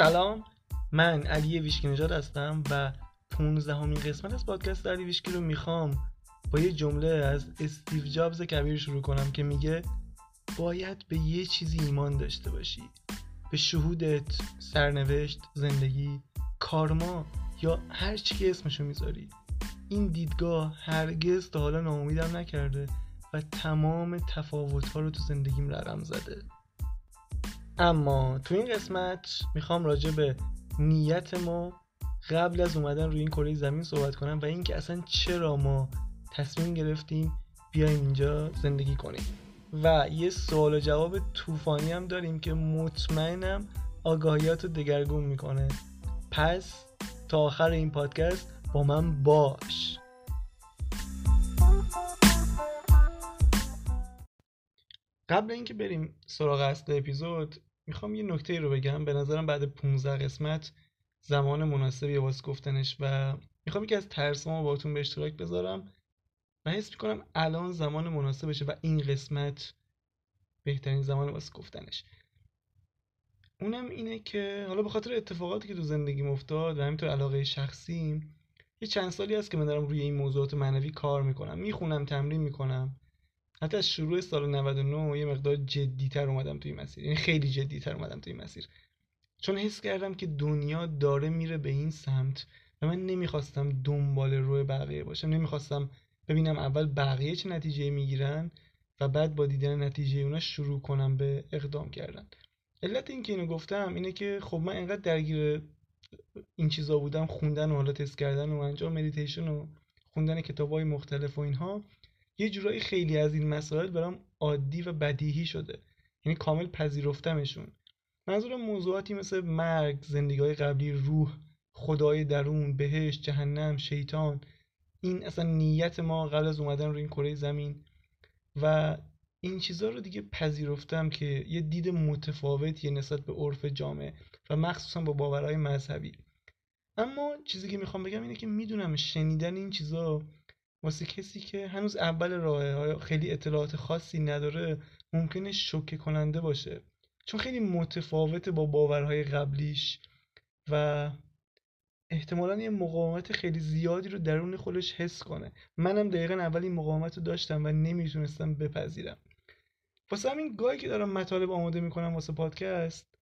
سلام. من علی ویشکی نژاد هستم و 15 همین قسمت از پادکست علی ویشکی رو می‌خوام با یه جمله از استیو جابز کبیر شروع کنم که میگه باید به یه چیزی ایمان داشته باشی. به شهودت، سرنوشت، زندگی، کارما یا هر چی که اسمشو می‌ذاری. این دیدگاه هرگز تا حالا ناامیدم نکرده و تمام تفاوت ها رو تو زندگیم رقم زده. اما تو این قسمت می‌خوام راجع به نیت ما قبل از اومدن روی این کره زمین صحبت کنم و اینکه اصلا چرا ما تصمیم گرفتیم بیایم اینجا زندگی کنیم. و یه سوال و جواب طوفانی هم داریم که مطمئنم آگاهیات رو دگرگون می‌کنه. پس تا آخر این پادکست با من باش. قبل اینکه بریم سراغ اصل اپیزود می‌خوام یه نکته رو بگم. به نظرم بعد 15 قسمت زمان مناسبی واسه گفتنش و می‌خوام یکی از ترسامو باهاتون به اشتراک بذارم و حس می‌کنم الان زمان مناسبشه و این قسمت بهترین زمان واسه گفتنش. اونم اینه که حالا به خاطر اتفاقاتی که تو زندگی افتاد و همینطور علاقه شخصیم یه چند سالی هست که من دارم روی این موضوعات معنوی کار می‌کنم. می‌خونم تمرین می‌کنم. حتی از شروع سال 99 یه مقدار جدیتر اومدم توی مسیر. یعنی خیلی جدیتر اومدم توی مسیر. چون حس کردم که دنیا داره میره به این سمت و من نمی‌خواستم دنبال روی بقیه باشم. نمی‌خواستم ببینم اول بقیه چه نتیجه می‌گیرن و بعد با دیدن نتیجه اونا شروع کنم به اقدام کردن. علت این که اینو گفتم اینه که خب من انقدر درگیر این چیزا بودم خوندن و حالا تست کردن و انجام مدیتیشن و خوندن کتاب های مختلف و اینها یه جورایی خیلی از این مسائل برام عادی و بدیهی شده. یعنی کامل پذیرفتمشون. منظور موضوعاتی مثل مرگ زندگی های قبلی روح خدای درون بهش جهنم شیطان این اصلا نیت ما قبل از اومدن روی این کره زمین. و این چیزها رو دیگه پذیرفتم که یه دید متفاوتیه نسبت به عرف جامعه و مخصوصا با باورهای مذهبی. اما چیزی که می‌خوام بگم اینه که می‌دونم شنیدن این چیزا واسه کسی که هنوز اول راه خیلی اطلاعات خاصی نداره ممکنه شوکه کننده باشه. چون خیلی متفاوت با باورهای قبلیش و احتمالا یه مقاومت خیلی زیادی رو درون خودش حس کنه. منم دقیقا اول این مقاومت رو داشتم و نمی‌تونستم بپذیرم. واسه همین گاهی که دارم مطالب آماده می‌کنم واسه پادکست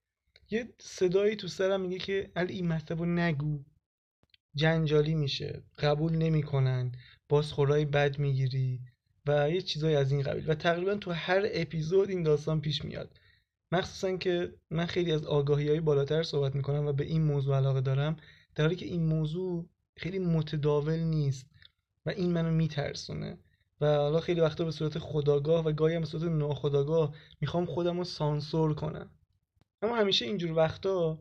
یه صدایی تو سرم میگه که علی این مطلب رو نگو. جنجالی میشه. قبول نمی‌کنن. بازخورای بد می‌گیری و یه چیزایی از این قبیل. و تقریبا تو هر اپیزود این داستان پیش میاد. مخصوصا که من خیلی از آگاهی های بالاتر صحبت می‌کنم و به این موضوع علاقه دارم در حالی که این موضوع خیلی متداول نیست و این منو میترسونه. و حالا خیلی وقتا به صورت خداگاه و گاهی هم به صورت ناخداگاه می‌خوام خودم رو سانسور کنم. اما همیشه اینجور وقتا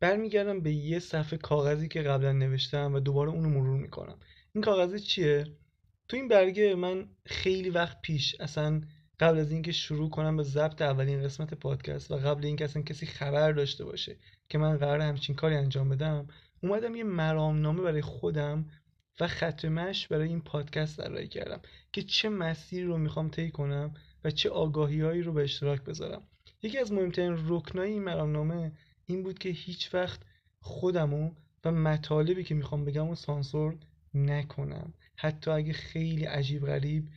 برمیگردم به یه صفحه کاغذی که قبلا نوشتم و دوباره اونو مرور می‌کنم. این کاغذ چیه؟ تو این برگه من خیلی وقت پیش اصلا قبل از اینکه شروع کنم به ضبط اولین قسمت پادکست و قبل اینکه اصلا کسی خبر داشته باشه که من قرار همچین کاری انجام بدم اومدم یه مرامنامه برای خودم و ختمش برای این پادکست طراحی کردم که چه مسیری رو می‌خوام طی کنم و چه آگاهیهایی رو به اشتراک بذارم. یکی از مهمترین رکنای این مرامنامه این بود که هیچ وقت خودمو و مطالبی که می‌خوام بگم و سانسور نکنم. حتی اگه خیلی عجیب غریب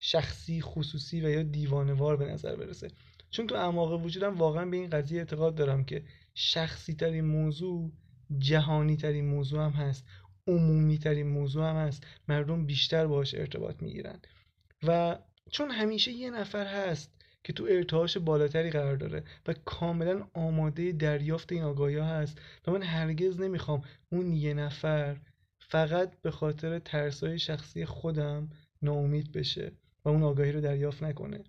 شخصی خصوصی و یا دیوانوار به نظر برسه. چون تو اعماق وجودم واقعا به این قضیه اعتقاد دارم که شخصی ترین موضوع جهانی ترین موضوع هم هست. عمومی ترین موضوع هم هست. مردم بیشتر باهاش ارتباط می‌گیرن. و چون همیشه یه نفر هست که تو ارتعاش بالاتری قرار داره و کاملا آماده دریافت این آگاهی هست و من هرگز نمی‌خوام اون یه نفر فقط به خاطر ترسای شخصی خودم ناامید بشه و اون آگاهی رو دریافت نکنه.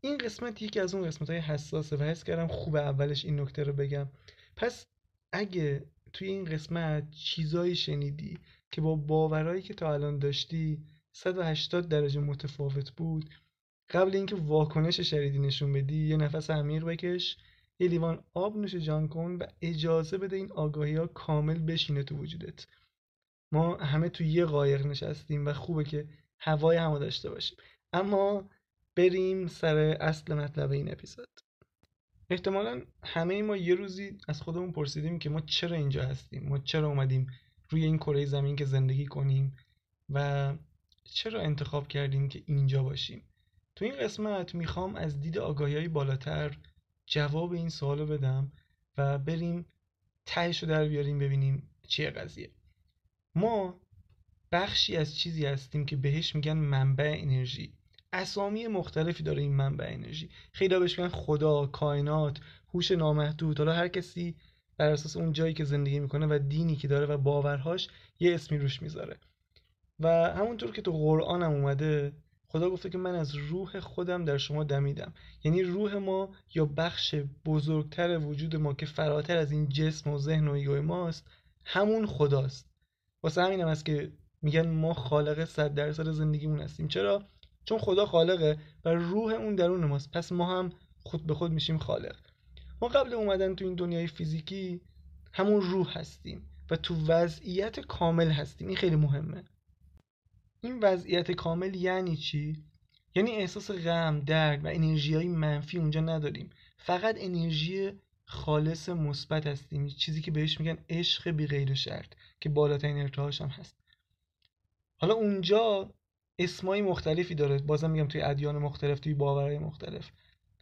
این قسمت یکی از اون قسمت های حساسه و حس کردم خوب اولش این نکته رو بگم. پس اگه توی این قسمت چیزایی شنیدی که با باورایی که تا الان داشتی 180 درجه متفاوت بود قبل اینکه واکنش شریدی نشون بدی یه نفس عمیق بکش یه لیوان آب نوش جان کن و اجازه بده این آگاهی ها کامل بشینه تو وجودت. ما همه تو یه قایق نشستیم و خوبه که هوای همو داشته باشیم. اما بریم سر اصل مطلب این اپیزود. احتمالا همه ما یه روزی از خودمون پرسیدیم که ما چرا اینجا هستیم؟ ما چرا اومدیم روی این کره زمین که زندگی کنیم؟ و چرا انتخاب کردیم که اینجا باشیم؟ تو این قسمت می‌خوام از دید آگاهی بالاتر جواب این سوالو بدم و بریم تهش رو در بیاریم ببینیم چیه قضیه. ما بخشی از چیزی هستیم که بهش میگن منبع انرژی. اسامی مختلفی داره این منبع انرژی. خیلی بهش میگن خدا کائنات هوش نامحدود. حالا هر کسی بر اساس اون جایی که زندگی می‌کنه و دینی که داره و باورهاش یه اسمی روش می‌ذاره. و همونطور که تو قرآن هم اومده خدا گفته که من از روح خودم در شما دمیدم. یعنی روح ما یا بخش بزرگتر وجود ما که فراتر از این جسم و ذهن و ایگوی ماست همون خداست. واسه همین هم است که میگن ما خالق صد درصد زندگیمون هستیم. چرا؟ چون خدا خالقه و روح اون درون ماست. پس ما هم خود به خود میشیم خالق. ما قبل اومدن تو این دنیای فیزیکی همون روح هستیم و تو وضعیت کامل هستیم. این خیلی مهمه. این وضعیت کامل یعنی چی؟ یعنی احساس غم درد و انرژی های منفی اونجا نداریم. فقط انرژی خالص مثبت هستیم. چیزی که بهش میگن عشق بی غیر شرط که بالاترین ارتعاش هم هست. حالا اونجا اسمای مختلفی داره. بازم میگم توی ادیان مختلف توی باورهای مختلف.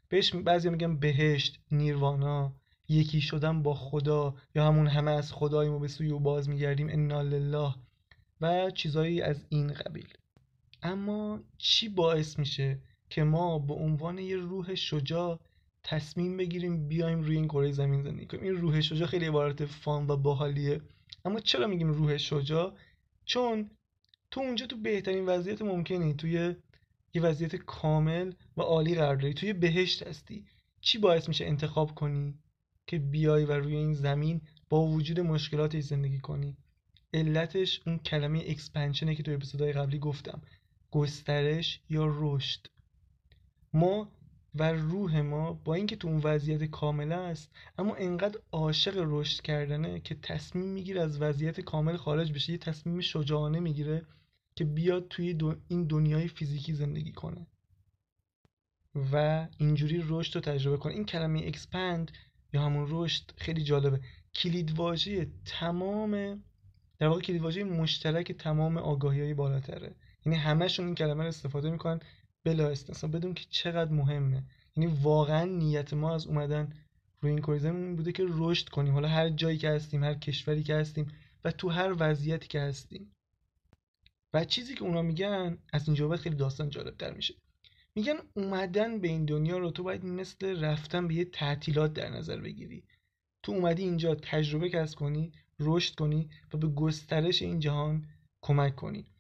بهش بعضی میگن بهشت نیروانا یکی شدن با خدا یا همون همه از خداییم و به سوی او باز میگردیم انا لله. و چیزایی از این قبیل. اما چی باعث میشه که ما به عنوان یه روح شجاع تصمیم بگیریم بیایم روی این کره زمین زندگی کنیم. این روح شجاع خیلی عبارت فان و باحالیه. اما چرا میگیم روح شجاع؟ چون تو اونجا تو بهترین وضعیت ممکنی. توی یه وضعیت کامل و عالی قرار داری. توی بهشت هستی. چی باعث میشه انتخاب کنی که بیای و روی این زمین با وجود مشکلاتش زندگی کنی؟ علتش اون کلمه اکسپنشنه که تو اپیزودهای قبلی گفتم. گسترش یا رشد؟ ما و روح ما با اینکه تو اون وضعیت کامل است اما انقدر عاشق رشد کردنه که تصمیم می‌گیره از وضعیت کامل خارج بشه. یه تصمیم شجاعانه می‌گیره که بیاد توی این دنیای فیزیکی زندگی کنه. و اینجوری رشد رو تجربه کنه. این کلمه اکسپند یا همون رشد خیلی جالبه. کلیدواژه تمام در واقع کلیدواژه مشترک تمام آگاهی های بالاتره. یعنی همهشون این کلمه رو استفاده می‌کنن. بلا استثنا بدون که چقدر مهمه. یعنی واقعا نیت ما از اومدن روی این کره زمین بوده که رشد کنیم. حالا هر جایی که هستیم هر کشوری که هستیم و تو هر وضعیتی که هستیم. و چیزی که اونا میگن از اینجا بعد خیلی داستان جالب تر میشه. میگن اومدن به این دنیا رو تو باید مثل رفتن به یه تعطیلات در نظر بگیری. تو اومدی اینجا تجربه کسب کنی رشد کنی و به گسترش این جهان کمک کنی.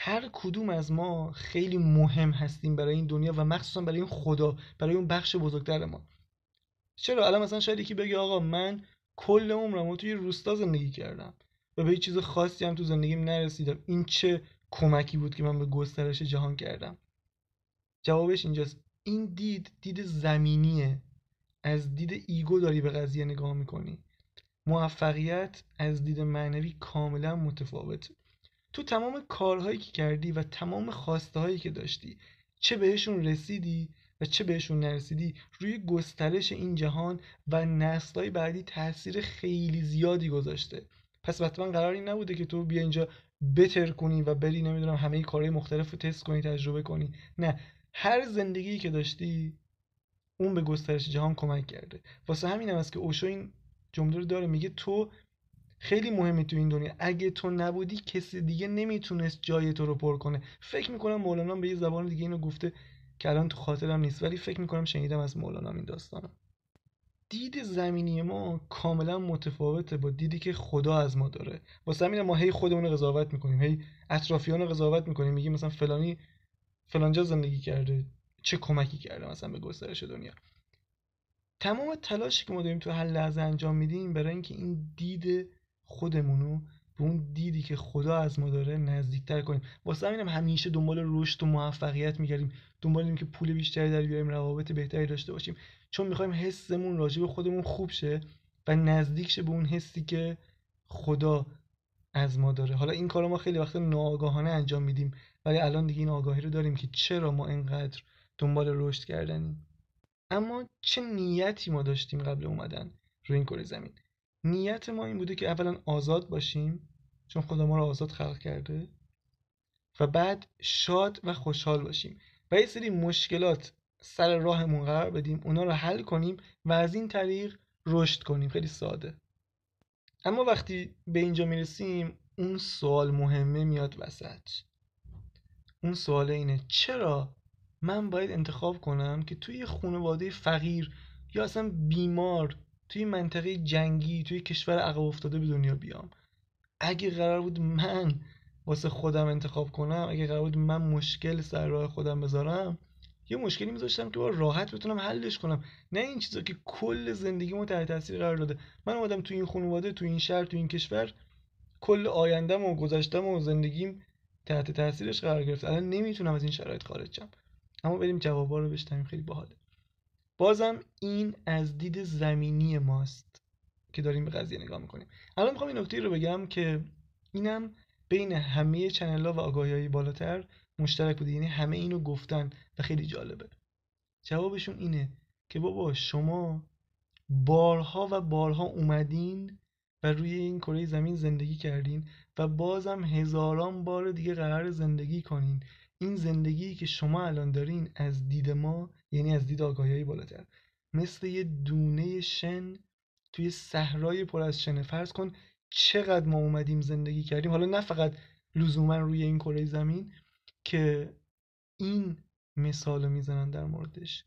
هر کدوم از ما خیلی مهم هستیم برای این دنیا و مخصوصا برای این خدا برای اون بخش بزرگتر ما. چرا؟ الان مثلا شاید یکی بگه آقا من کل عمرم توی روستا زندگی کردم و به چیز خاصی هم تو زندگیم نرسیدم. این چه کمکی بود که من به گسترش جهان کردم؟ جوابش اینجاست. این دید دید زمینیه. از دید ایگو داری به قضیه نگاه می‌کنی. موفقیت از دید معنوی کاملا متفاوته. تو تمام کارهایی که کردی و تمام خواسته هایی که داشتی چه بهشون رسیدی و چه بهشون نرسیدی؟ روی گسترش این جهان و نسلهای بعدی تاثیر خیلی زیادی گذاشته. پس حتما قراری نبوده که تو بیا اینجا بتر کنی و بری نمی‌دونم همه کارهای مختلف رو تست کنی تجربه کنی. نه هر زندگی که داشتی اون به گسترش جهان کمک کرده. واسه همین هم است که اوشو این جمله رو داره میگه تو خیلی مهمی تو این دنیا. اگه تو نبودی کسی دیگه نمی‌تونست جای تو رو پر کنه. فکر می‌کنم مولانا به یه زبان دیگه اینو گفته که الان تو خاطرم نیست ولی فکر می‌کنم شنیدم از مولانا این داستانو دید زمینی ما کاملا متفاوته با دیدی که خدا از ما داره. واسه همین ما هی خودمون رو قضاوت می‌کنیم هی اطرافیان رو قضاوت می‌کنیم. میگیم مثلا فلانی فلانجا زندگی کرده چه کمکی کرده مثلا به گسترش دنیا. تمام تلاشی که ما داریم تو هر لحظه انجام میدیم برای اینکه این دید خودمونو به اون دیدی که خدا از ما داره نزدیکتر کنیم. واسه همینم همیشه دنبال رشد و موفقیت میگردیم. دنبال اینکه که پول بیشتری در بیاریم روابط بهتری داشته باشیم. چون می‌خوایم حسمون راجع به خودمون خوب شه و نزدیک شه به اون حسی که خدا از ما داره. حالا این کارو ما خیلی وقت ناآگاهانه انجام میدیم ولی الان دیگه این آگاهی رو داریم که چرا ما اینقدر دنبال رشد کردنیم؟ اما چه نیتی ما داشتیم قبل اومدن روی این کره زمین؟ نیت ما این بوده که اولا آزاد باشیم چون خدا ما رو آزاد خلق کرده و بعد شاد و خوشحال باشیم. و یه سری مشکلات سر راهمون قرار بدیم اونا رو حل کنیم و از این طریق رشد کنیم. خیلی ساده. اما وقتی به اینجا می‌رسیم اون سوال مهمه میاد وسط. اون سوال اینه چرا من باید انتخاب کنم که توی خانواده فقیر یا اصلا بیمار توی منطقه جنگی توی کشور عقب افتاده به دنیا بیام. اگه قرار بود من واسه خودم انتخاب کنم اگه قرار بود من مشکل سر راه خودم بذارم یه مشکلی میذاشتم که با راحت بتونم حلش کنم. نه این چیزا که کل زندگیمو تحت تاثیر قرار داده. من اومدم تو این خانواده تو این شهر تو این کشور کل آیندم و گذشتم و زندگیم تحت تاثیرش قرار گرفت. الان نمی‌تونم از این شرایط خارج شم. اما بریم جوابا رو بشنویم. خیلی باحاله. بازم این از دید زمینی ماست که داریم به قضیه نگاه می‌کنیم. الان می‌خوام این نکته رو بگم که اینم بین همه چنل ها و آگاهی های بالاتر مشترک بوده. یعنی همه اینو گفتن و خیلی جالبه. جوابشون اینه که بابا شما بارها و بارها اومدین و روی این کره زمین زندگی کردین و بازم هزاران بار دیگه قرار زندگی کنین این زندگی که شما الان دارین از دید ما یعنی از دید آگاهی بالاتر. مثل یه دونه شن توی صحرای پر از شنه. فرض کن چقدر ما اومدیم زندگی کردیم. حالا نه فقط لزوما روی این کره زمین که این مثال می‌زنن در موردش.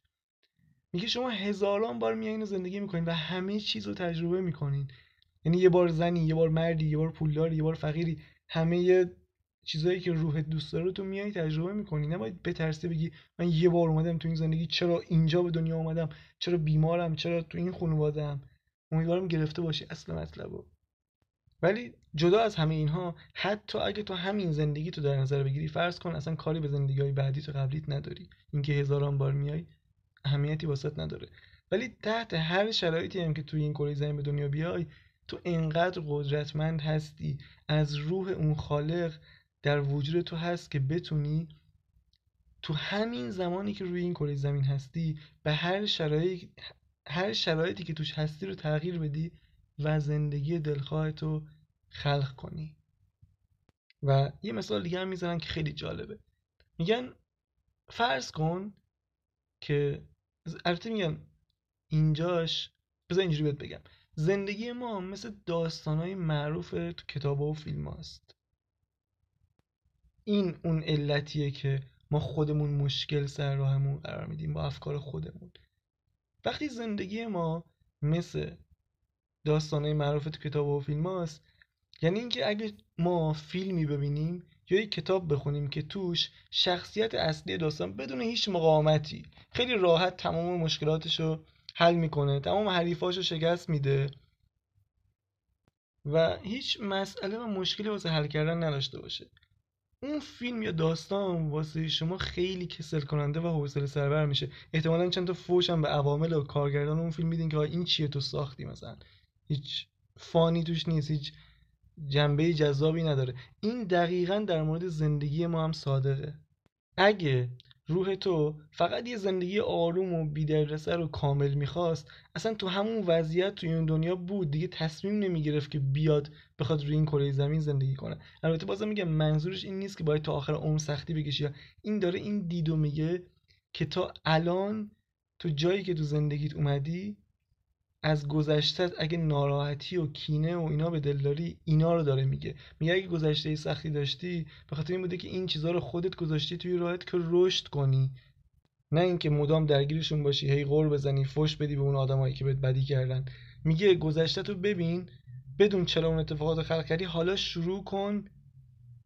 میگه شما هزاران بار میایین زندگی می‌کنین و همه چیز رو تجربه می‌کنین. یعنی یه بار زنی یه بار مردی یه بار پولداری یه بار فقیری. همه چیزایی که روحت دوست داره تو میای تجربه می‌کنی. نباید بترسی بگی من یه بار اومدم تو این زندگی چرا اینجا به دنیا اومدم؟ چرا بیمارم؟ چرا تو این خانواده ام امیدوارم گرفته باشی اصل مطلبو. ولی جدا از همه اینها حتی اگه تو همین زندگی تو در نظر بگیری فرض کن اصلا کاری به زندگی های بعدی تو قبلیت نداری. اینکه هزاران بار میای اهمیتی واسط نداره. ولی تحت هر شرایطی هم که توی این کره زمین به دنیا بیای تو انقدر قدرتمند هستی. از روح اون خالق در وجود تو هست که بتونی تو همین زمانی که روی این کره زمین هستی به هر شرایط هر شرایطی که توش هستی رو تغییر بدی و زندگی دلخواه تو خلق کنی. و یه مثال دیگه هم می‌زنن که خیلی جالبه. میگن فرض کن که البته میگن اینجاش بذار اینجوری بهت بگم. زندگی ما مثل داستانهای معروف تو کتاب و فیلم هاست این اون علتیه که ما خودمون مشکل سر راهمون قرار میدیم با افکار خودمون. وقتی زندگی ما مثل داستانه معروف تو کتاب و فیلم هاست یعنی اینکه اگه ما فیلمی ببینیم یا یک کتاب بخونیم که توش شخصیت اصلی داستان بدون هیچ مقاومتی خیلی راحت تمام مشکلاتش رو حل می‌کنه تمام حریفاش رو شکست میده و هیچ مسئله و مشکلی واسه حل کردن نداشته باشه. اون فیلم یا داستان واسه شما خیلی کسل کننده و حوصله سربر میشه. احتمالا چند تا فوش هم به عوامل و کارگردان اون فیلم میدین که این چیه تو ساختی مثلا. هیچ فانی توش نیست هیچ جنبه جذابی نداره. این دقیقا در مورد زندگی ما هم صادقه. اگه روح تو فقط یه زندگی آروم و بیدردسر و کامل می‌خواست. اصلا تو همون وضعیت توی اون دنیا بود. دیگه تصمیم نمی‌گرفت که بیاد بخواد روی این کره زمین زندگی کنه. البته بازم میگم منظورش این نیست که باید تا آخر عمر سختی بکشی. این داره این دیدو میگه که تا الان تو جایی که تو زندگیت اومدی از گذشتت اگه ناراحتی و کینه و اینا به دل داری اینا رو داره میگه. میگه اگه گذشته سختی داشتی به خاطر این بوده که این چیزها رو خودت گذاشتی توی راحت که رشد کنی. نه اینکه مدام درگیرشون باشی هی غور بزنی فش بدی به اون آدمایی که بهت بدی کردن. میگه گذشته تو ببین بدون چرا اون اتفاقات خلق کردی حالا شروع کن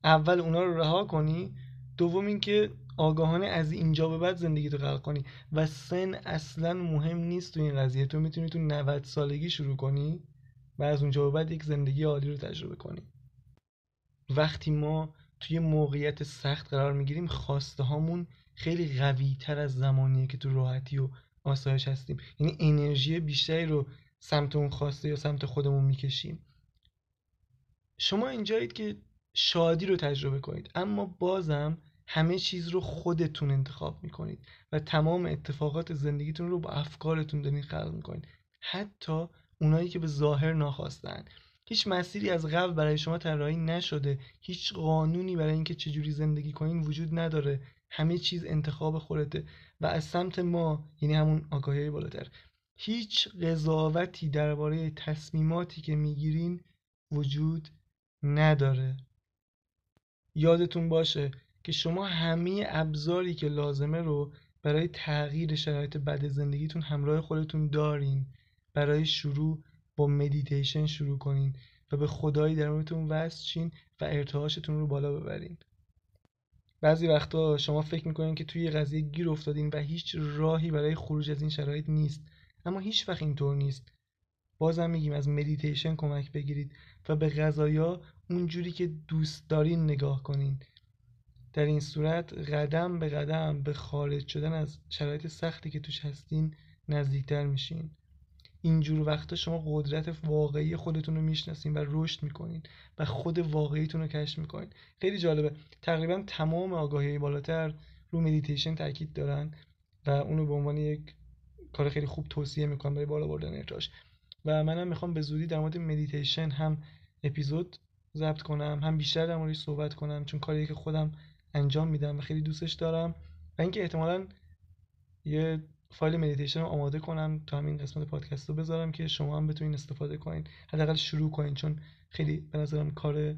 اول اونا رو رها کنی. دوم اینکه آگاهانه از اینجا به بعد زندگی تو خلق کنی. و سن اصلا مهم نیست تو این قضیه. تو می‌تونی تو 90 سالگی شروع کنی و از اونجا به بعد یک زندگی عالی رو تجربه کنی. وقتی ما توی موقعیت سخت قرار می‌گیریم خواسته هامون خیلی قوی تر از زمانیه که تو راحتی و آسایش هستیم. یعنی انرژی بیشتری رو سمت اون خواسته یا سمت خودمون می‌کشیم. شما اینجایید که شادی رو تجربه کنید. اما بازم همه چیز رو خودتون انتخاب می‌کنید و تمام اتفاقات زندگیتون رو با افکارتون دارین خلق می‌کنید. حتی اونایی که به ظاهر ناخواستن. هیچ مسیری از قبل برای شما طراحی نشده. هیچ قانونی برای اینکه چجوری زندگی کنین وجود نداره. همه چیز انتخاب خودته و از سمت ما یعنی همون آگاهی بالاتر. هیچ قضاوتی درباره تصمیماتی که می‌گیرین وجود نداره. یادتون باشه که شما همه ابزاری که لازمه رو برای تغییر شرایط بد زندگیتون همراه خودتون دارین. برای شروع با مدیتیشن شروع کنین و به خدایی درونتون وصل چین و ارتعاشتون رو بالا ببرین. بعضی وقتا شما فکر می‌کنین که توی یه قضیه گیر افتادین و هیچ راهی برای خروج از این شرایط نیست. اما هیچ وقت اینطور نیست. بازم میگیم از مدیتیشن کمک بگیرید و به غذایا اونجوری که دوست دارین نگاه کنین. در این صورت قدم به قدم به خارج شدن از شرایط سختی که توش هستین نزدیکتر میشین. اینجور وقتا شما قدرت واقعی خودتون رو می‌شناسین و رشد می‌کنین و خود واقعیتون رو کشف می‌کنین. خیلی جالبه. تقریبا تمام آگاهی بالاتر رو مدیتیشن تاکید دارن و اونو به عنوان یک کار خیلی خوب توصیه می‌کنم برای بالا بردن ارتعاش و منم می‌خوام به زودی در مورد مدیتیشن هم اپیزود ضبط کنم هم بیشتر در موردش صحبت کنم چون کاری که خودم انجام میدم و خیلی دوستش دارم. و اینکه احتمالا یه فایل مدیتیشن رو آماده کنم تا همین قسمت پادکست رو بذارم که شما هم بتونین استفاده کنین. حداقل شروع کنین چون خیلی به نظرم کار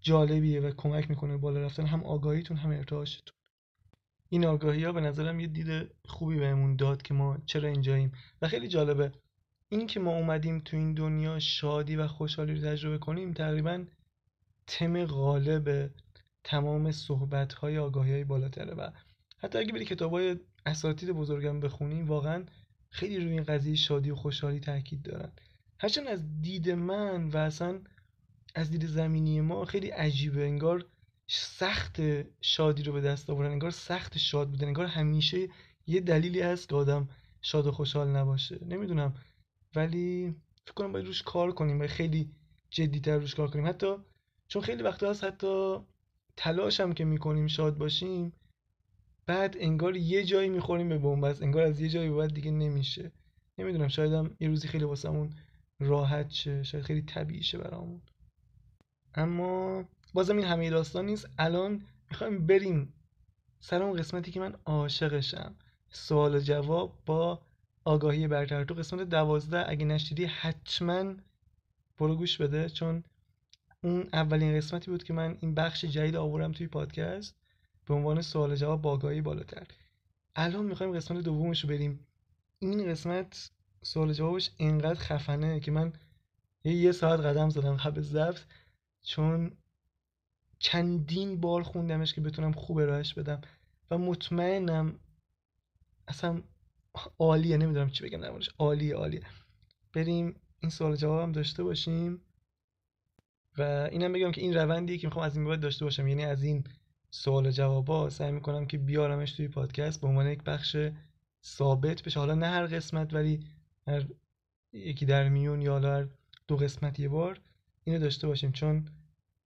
جالبیه و کمک می‌کنه بالا رفتن. هم آگاهیتون هم ارتعاشتون. این آگاهی ها به نظرم یه دید خوبی بهمون داد که ما چرا اینجاییم. و خیلی جالبه این که ما اومدیم تو این دنیا شادی و خوشحالی رو تجربه کنیم تقریبا تم غالب تمام صحبت های آگاهی های بالاتره و حتی اگه بری کتاب های اساتید بزرگم بخونی واقعا خیلی روی این قضیه شادی و خوشحالی تاکید دارن. هرچند از دید من و اصلا از دید زمینی ما خیلی عجیبه. انگار سخت شادی رو به دست آوردن انگار سخت شاد بودن انگار همیشه یه دلیلی هست که آدم شاد و خوشحال نباشه. نمی‌دونم ولی فکر کنم باید روش کار کنیم و خیلی جدیتر روش کار کنیم. حتی چون خیلی وقتا هست حتی تلاش هم که می‌کنیم شاد باشیم بعد انگار یه جایی می‌خوریم به بنبست انگار از یه جایی بعد دیگه نمیشه. نمی‌دونم شاید هم یه روزی خیلی واسمون راحت شه. شاید خیلی طبیعی شه برامون. اما بازم این همه داستان نیست. الان می‌خوایم بریم سر اون قسمتی که من عاشقشم. سوال و جواب با آگاهی برتر تو قسمت دوازده اگه نشدیدی حتما برو گوش بده. چون اون اولین قسمتی بود که من این بخش جدید آورم توی پادکست به عنوان سوال جواب باگاهی بالاتر. الان می‌خوایم قسمت دومش رو بریم. این قسمت سوال جوابش اینقدر خفنه که من یه ساعت قدم زدم قبل ضبط چون چندین بار خوندمش که بتونم خوب ارائهش بدم و مطمئنم اصلا عالیه نمی‌دونم چی بگم در عالیه عالیه. بریم این سوال جوابم داشته باشیم. و اینم بگم که این روندیه که می‌خوام از این بعد داشته باشم. یعنی از این سوال جوابا سعی می‌کنم که بیارمش توی پادکست. به عنوان یک بخش ثابت بشه. حالا نه هر قسمت ولی هر یکی در میون یا هر دو قسمت یه بار اینو داشته باشیم. چون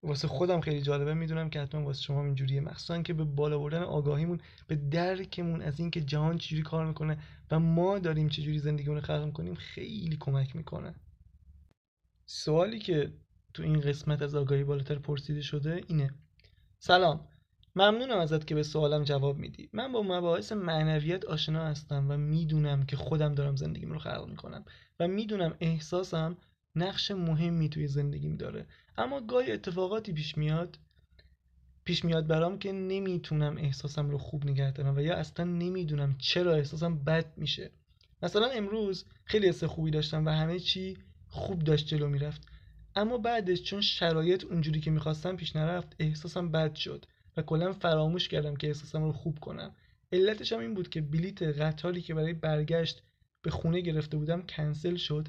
واسه خودم خیلی جالبه. می‌دونم که حتما واسه شما اینجوریه. مخصوصا که به بالا بردن آگاهیمون به درکمون از اینکه جهان چجوری کار می‌کنه و ما داریم چجوری زندگیمون رو خلق می‌کنیم خیلی کمک می‌کنه. سوالی که تو این قسمت از آگاهی بالاتر پرسیده شده اینه. سلام. ممنونم ازت که به سوالم جواب میدی. من با مباحث معنویت آشنا هستم و می‌دونم که خودم دارم زندگیم رو خلق می‌کنم و می‌دونم احساسم نقش مهمی توی زندگیم داره. اما گاهی اتفاقاتی پیش میاد پیش میاد برام که نمی‌تونم احساسم رو خوب نگه دارم و یا اصلا نمی‌دونم چرا احساسم بد میشه. مثلا امروز خیلی حس خوبی داشتم و همه چی خوب داشت جلو می‌رفت. اما بعدش چون شرایط اونجوری که می‌خواستم پیش نرفت احساسم بد شد و کلا فراموش کردم که احساسم رو خوب کنم. علتش هم این بود که بلیت قطاری که برای برگشت به خونه گرفته بودم کنسل شد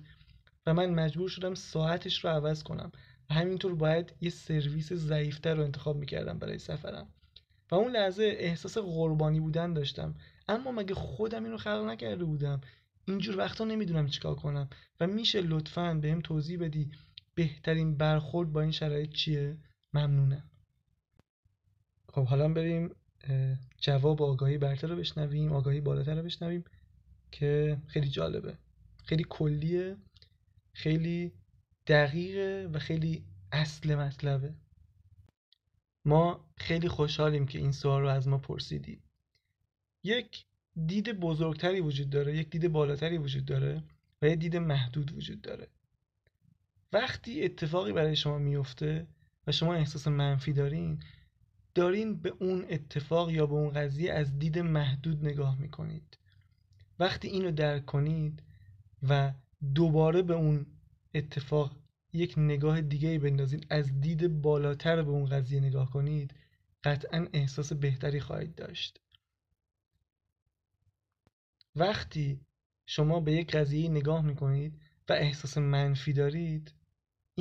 و من مجبور شدم ساعتش رو عوض کنم و همینطور باید یه سرویس ضعیفتر رو انتخاب می‌کردم برای سفرم. و اون لحظه احساس قربانی بودن داشتم. اما مگه خودم این رو خلق نکرده بودم؟ اینجور وقتا نمی‌دونم چیکار کنم و میشه لطفا بهم توضیح بدی بهترین برخورد با این شرایط چیه؟ ممنونم. خب حالا بریم جواب آگاهی برتر رو بشنویم آگاهی بالاتر رو بشنویم که خیلی جالبه. خیلی کلیه خیلی دقیقه و خیلی اصل مطلبه. ما خیلی خوشحالیم که این سوال رو از ما پرسیدید یک دید بزرگتری وجود داره یک دید بالاتری وجود داره و یک دید محدود وجود داره. وقتی اتفاقی برای شما میفته و شما احساس منفی دارین دارین به اون اتفاق یا به اون قضیه از دید محدود نگاه می‌کنید. وقتی اینو درک کنید و دوباره به اون اتفاق یک نگاه دیگه ای بندازید از دید بالاتر به اون قضیه نگاه کنید قطعا احساس بهتری خواهید داشت. وقتی شما به یک قضیه نگاه می‌کنید و احساس منفی دارید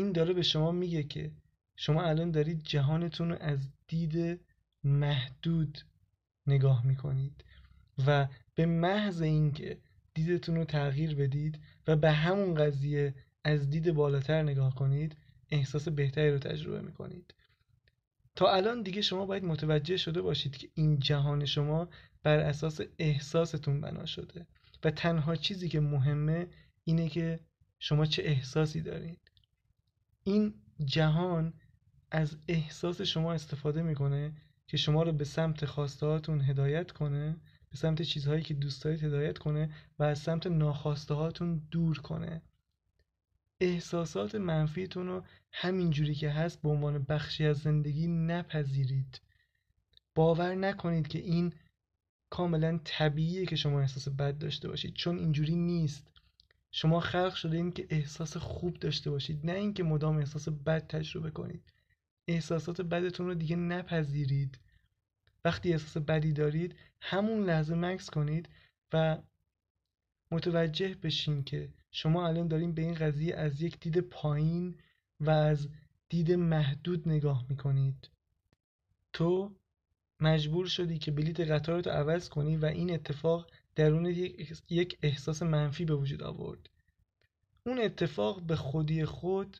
این داره به شما میگه که شما الان دارید جهانتون رو از دید محدود نگاه می‌کنید و به محض اینکه دیدتون رو تغییر بدید و به همون قضیه از دید بالاتر نگاه کنید احساس بهتری رو تجربه می‌کنید. تا الان دیگه شما باید متوجه شده باشید که این جهان شما بر اساس احساستون بنا شده و تنها چیزی که مهمه اینه که شما چه احساسی دارید. این جهان از احساس شما استفاده می‌کنه که شما رو به سمت خواسته هدایت کنه به سمت چیزهایی که دوست دارید هدایت کنه و از سمت ناخواسته هاتون دور کنه. احساسات منفیتون رو همینجوری که هست به عنوان بخشی از زندگی نپذیرید. باور نکنید که این کاملا طبیعیه که شما احساس بد داشته باشید چون اینجوری نیست. شما خلق شده این که احساس خوب داشته باشید نه اینکه مدام احساس بد تجربه کنید. احساسات بدتون رو دیگه نپذیرید. وقتی احساس بدی دارید همون لحظه مکس کنید و متوجه بشین که شما الان دارین به این قضیه از یک دید پایین و از دید محدود نگاه می‌کنید. تو مجبور شدی که بلیت قطارت رو عوض کنی و این اتفاق درون یک احساس منفی به وجود آورد. اون اتفاق به خودی خود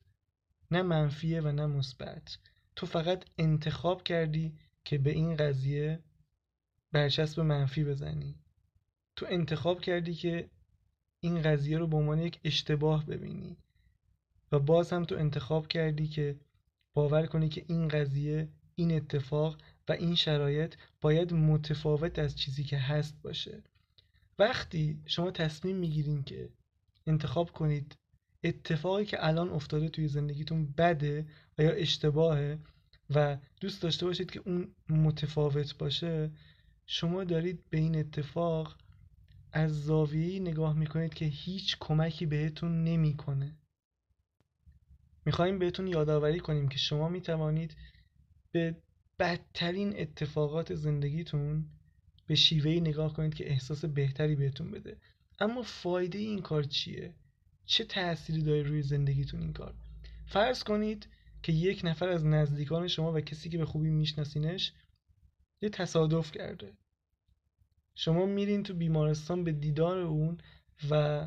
نه منفیه و نه مثبت. تو فقط انتخاب کردی که به این قضیه برچسب منفی بزنی. تو انتخاب کردی که این قضیه رو به عنوان یک اشتباه ببینی. و باز هم تو انتخاب کردی که باور کنی که این قضیه این اتفاق و این شرایط باید متفاوت از چیزی که هست باشه. وقتی شما تصمیم می‌گیرین که انتخاب کنید اتفاقی که الان افتاده توی زندگیتون بده و یا اشتباهه و دوست داشته باشید که اون متفاوت باشه شما دارید به این اتفاق از زاویه‌ای نگاه می‌کنید که هیچ کمکی بهتون نمی‌کنه. می‌خوایم بهتون یادآوری کنیم که شما می‌توانید به بدترین اتفاقات زندگیتون به شیوهی نگاه کنید که احساس بهتری بهتون بده اما فایده این کار چیه؟ چه تأثیری داره روی زندگیتون این کار؟ فرض کنید که یک نفر از نزدیکان شما و کسی که به خوبی میشناسینش یه تصادف کرده شما میرین تو بیمارستان به دیدار اون و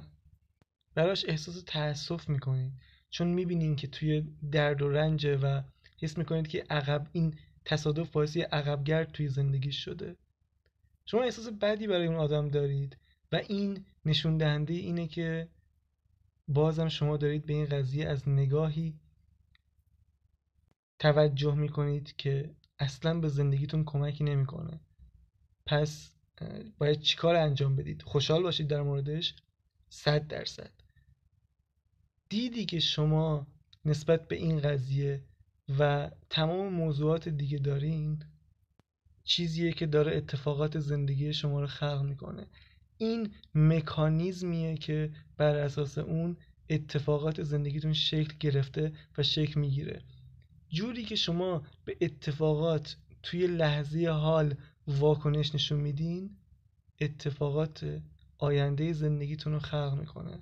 براش احساس تأسف می‌کنید چون می‌بینین که توی درد و رنجه و حس می‌کنید که عقب این تصادف باعث عقبگرد توی زندگی شده شما احساس بدی برای اون آدم دارید و این نشون دهنده اینه که بازم شما دارید به این قضیه از نگاهی توجه می‌کنید که اصلا به زندگیتون کمکی نمی‌کنه. پس باید چیکار انجام بدید؟ خوشحال باشید در موردش؟ صد درصد. دیدی که شما نسبت به این قضیه و تمام موضوعات دیگه دارین؟ چیزیه که داره اتفاقات زندگی شما رو خلق می‌کنه. این مکانیزمیه که بر اساس اون اتفاقات زندگیتون شکل گرفته و شکل می‌گیره. جوری که شما به اتفاقات توی لحظه حال واکنش نشون میدین اتفاقات آینده زندگیتون رو خلق می‌کنه.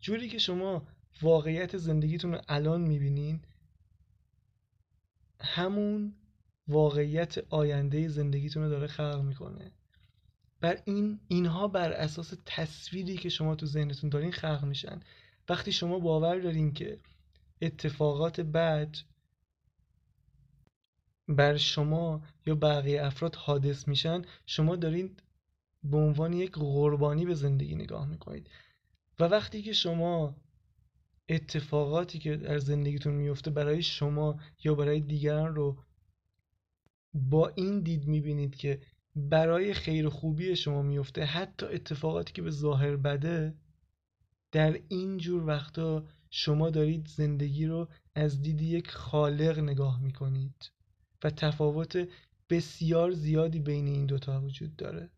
جوری که شما واقعیت زندگیتون رو الان می‌بینین همون واقعیت آینده زندگیتون رو داره خلق می‌کنه. بر این اینها بر اساس تصویری که شما تو ذهنتون دارین خلق میشن. وقتی شما باور دارین که اتفاقات بد بر شما یا بقیه افراد حادث میشن شما دارید به عنوان یک قربانی به زندگی نگاه می‌کنید. و وقتی که شما اتفاقاتی که در زندگیتون میفته برای شما یا برای دیگران رو با این دید می‌بینید که برای خیر خوبی شما میفته حتی اتفاقاتی که به ظاهر بده در این جور وقتا شما دارید زندگی رو از دید یک خالق نگاه می‌کنید و تفاوت بسیار زیادی بین این دوتا وجود داره.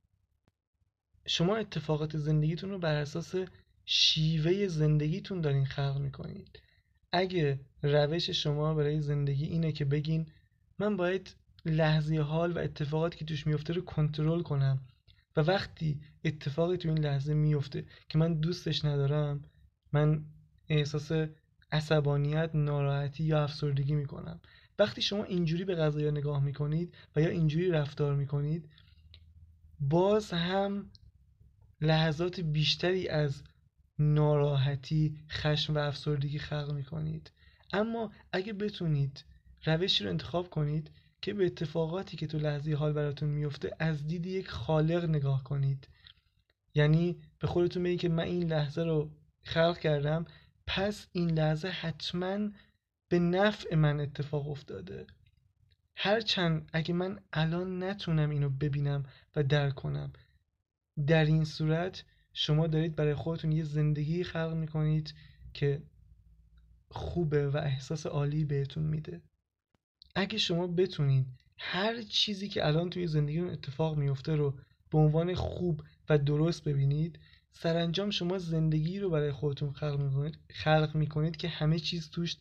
شما اتفاقات زندگیتون رو بر اساس شیوه زندگیتون دارین خلق می‌کنید. اگه روش شما برای زندگی اینه که بگین من باید لحظه حال و اتفاقاتی که توش میفته رو کنترل کنم. و وقتی اتفاقی تو این لحظه میفته که من دوستش ندارم من احساس عصبانیت ناراحتی یا افسردگی می‌کنم. وقتی شما اینجوری به قضایا نگاه می‌کنید و یا اینجوری رفتار می‌کنید باز هم لحظات بیشتری از ناراحتی خشم و افسردگی خلق می‌کنید. اما اگه بتونید روشی رو انتخاب کنید که به اتفاقاتی که تو لحظه حال براتون میفته از دید یک خالق نگاه کنید. یعنی به خودتون بگید که من این لحظه رو خلق کردم پس این لحظه حتما به نفع من اتفاق افتاده. هرچند اگه من الان نتونم اینو ببینم و درک کنم در این صورت شما دارید برای خودتون یه زندگی خلق می‌کنید که خوبه و احساس عالی بهتون میده. اگه شما بتونید هر چیزی که الان توی زندگیتون اتفاق میفته رو به عنوان خوب و درست ببینید سرانجام شما زندگی رو برای خودتون خلق می‌کنید خلق می‌کنید که همه چیز توش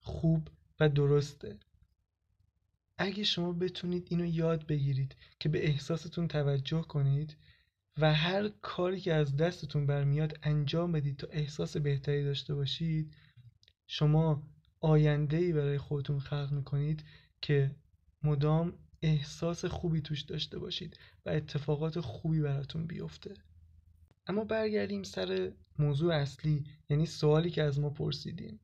خوب و درسته. اگه شما بتونید اینو یاد بگیرید که به احساستون توجه کنید و هر کاری که از دستتون برمیاد انجام بدید تا احساس بهتری داشته باشید شما آینده ای برای خودتون خلق می‌کنید که مدام احساس خوبی توش داشته باشید و اتفاقات خوبی براتون بیفته. اما برگردیم سر موضوع اصلی یعنی سوالی که از ما پرسیدیم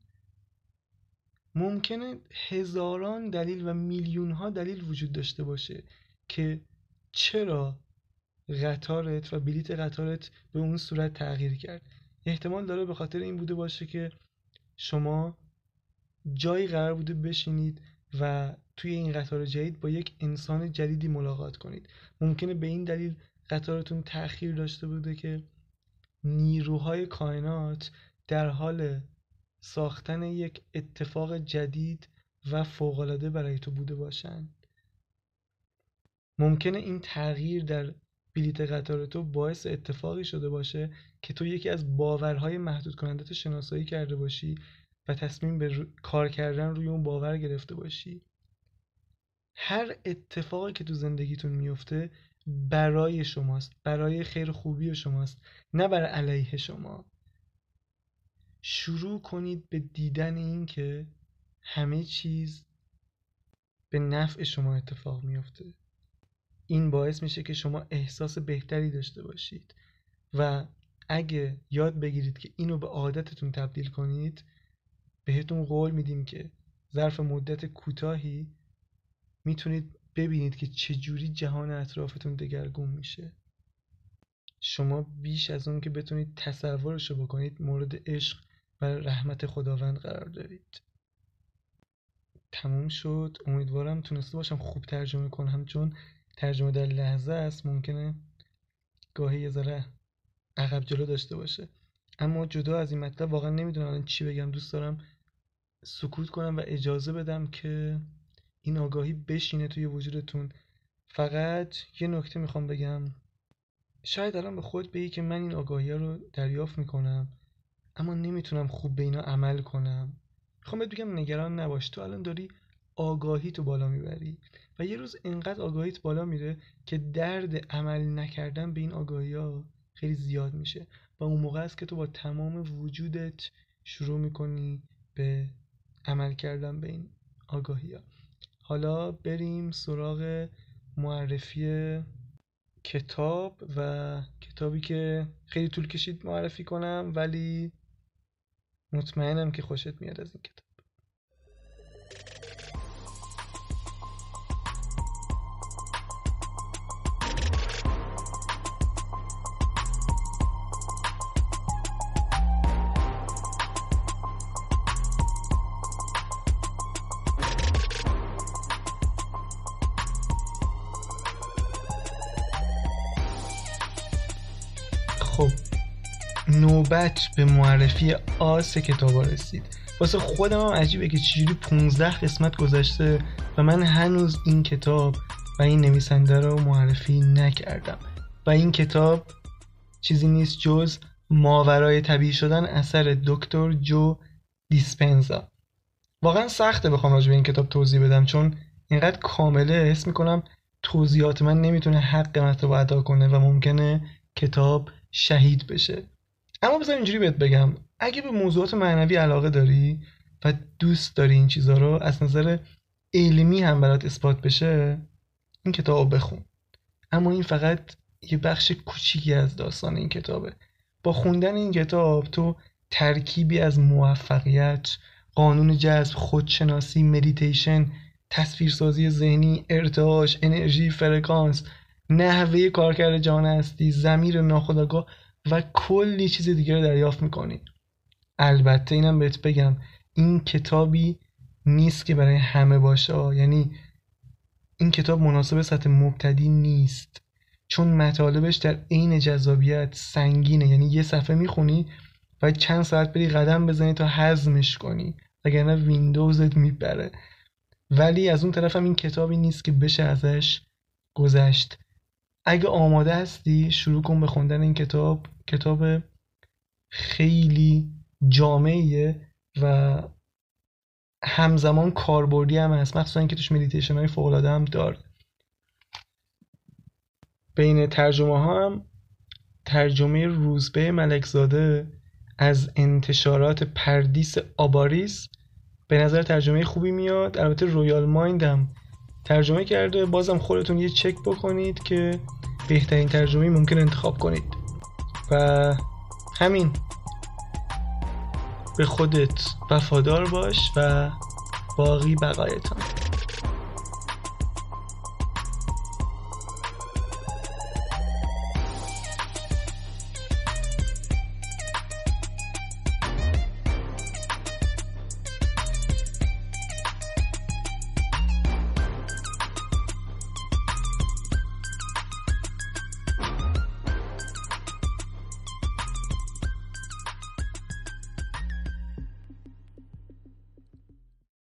ممکنه هزاران دلیل و میلیون ها دلیل وجود داشته باشه که چرا قطارت و بلیت قطارت به اون صورت تغییر کرد. احتمال داره به خاطر این بوده باشه که شما جایی قرار بوده بشینید و توی این قطار جدید با یک انسان جدیدی ملاقات کنید. ممکنه به این دلیل قطارتون تأخیر داشته بوده که نیروهای کائنات در حال ساختن یک اتفاق جدید و فوقالعاده برای تو بوده باشند ممکنه این تغییر در بلیت قطار تو باعث اتفاقی شده باشه که تو یکی از باورهای محدود کننده تو شناسایی کرده باشی و تصمیم به کار کردن روی اون باور گرفته باشی. هر اتفاقی که تو زندگیتون میفته برای شماست برای خیر خوبی شماست نه برای علیه شما. شروع کنید به دیدن این که همه چیز به نفع شما اتفاق میفته. این باعث میشه که شما احساس بهتری داشته باشید. و اگه یاد بگیرید که اینو به عادتتون تبدیل کنید بهتون قول میدیم که ظرف مدت کوتاهی می‌تونید ببینید که چجوری جهان اطرافتون دگرگون میشه. شما بیش از اون که بتونید تصورشو بکنید مورد عشق و رحمت خداوند قرار دارید. تموم شد. امیدوارم تونسته باشم خوب ترجمه کنم چون ترجمه در لحظه است. ممکنه گاهی یه ذره عقب جلو داشته باشه. اما جدا از این مطلب واقعا نمی‌دونم چی بگم. دوست دارم سکوت کنم و اجازه بدم که این آگاهی بشینه توی وجودتون. فقط یه نکته می‌خوام بگم. شاید الان به خود بگی که من این آگاهی رو دریافت می‌کنم اما نمی‌تونم خوب به اینا عمل کنم. می‌خوام بهت بگم نگران نباش. تو الان داری آگاهی تو بالا می‌بری و یه روز انقدر آگاهیت بالا میره که درد عمل نکردن به این آگاهی ها خیلی زیاد میشه و اون موقع است که تو با تمام وجودت شروع می‌کنی به عمل کردن به این آگاهی ها حالا بریم سراغ معرفی کتاب و کتابی که خیلی طول کشید معرفی کنم ولی مطمئنم که خوشت میاد از این کتاب. نوبت به معرفی آس کتابا رسید. واسه خودم هم عجیبه که چجوری 15 قسمت گذشته و من هنوز این کتاب و این نویسنده رو معرفی نکردم. و این کتاب چیزی نیست جز ماورای طبیعی شدن اثر دکتر جو دیسپنزا. واقعا سخته بخوام راجع به این کتاب توضیح بدم چون اینقدر کامله. حس می‌کنم توضیحات من نمی‌تونه حق مطلب ادا کنه و ممکنه کتاب شهید بشه. اما بذار اینجوری بهت بگم اگه به موضوعات معنوی علاقه داری و دوست داری این چیزها رو از نظر علمی هم برات اثبات بشه این کتاب بخون. اما این فقط یه بخش کوچیکی از داستان این کتابه. با خوندن این کتاب تو ترکیبی از موفقیت قانون جذب خودشناسی مدیتیشن تصویرسازی ذهنی ارتعاش انرژی فرکانس نحوه کارکرد جان هستی زمیر ناخودآگاه و کلی چیز دیگه رو دریافت می‌کنی. البته اینم بهت بگم این کتابی نیست که برای همه باشه. یعنی این کتاب مناسب سطح مبتدی نیست. چون مطالبش در عین جذابیت سنگینه. یعنی یه صفحه می‌خونی و چند ساعت بری قدم بزنی تا هضمش کنی. وگرنه ویندوزت می‌بره. ولی از اون طرف هم این کتابی نیست که بشه ازش گذشت. اگه آماده هستی شروع کن به خوندن این کتاب. کتاب خیلی جامعیه و همزمان کاربردی هم هست. مخصوصا که توش مدیتیشن های فوق هم داره بین ترجمه ها هم ترجمه روزبه ملکزاده از انتشارات پردیس آباریس به نظر ترجمه خوبی میاد. البته رویال مایند هم ترجمه کرده. بازم خودتون یه چک بکنید که بهترین ترجمه ممکن انتخاب کنید. و همین. به خودت وفادار باش و باقی بقایتان.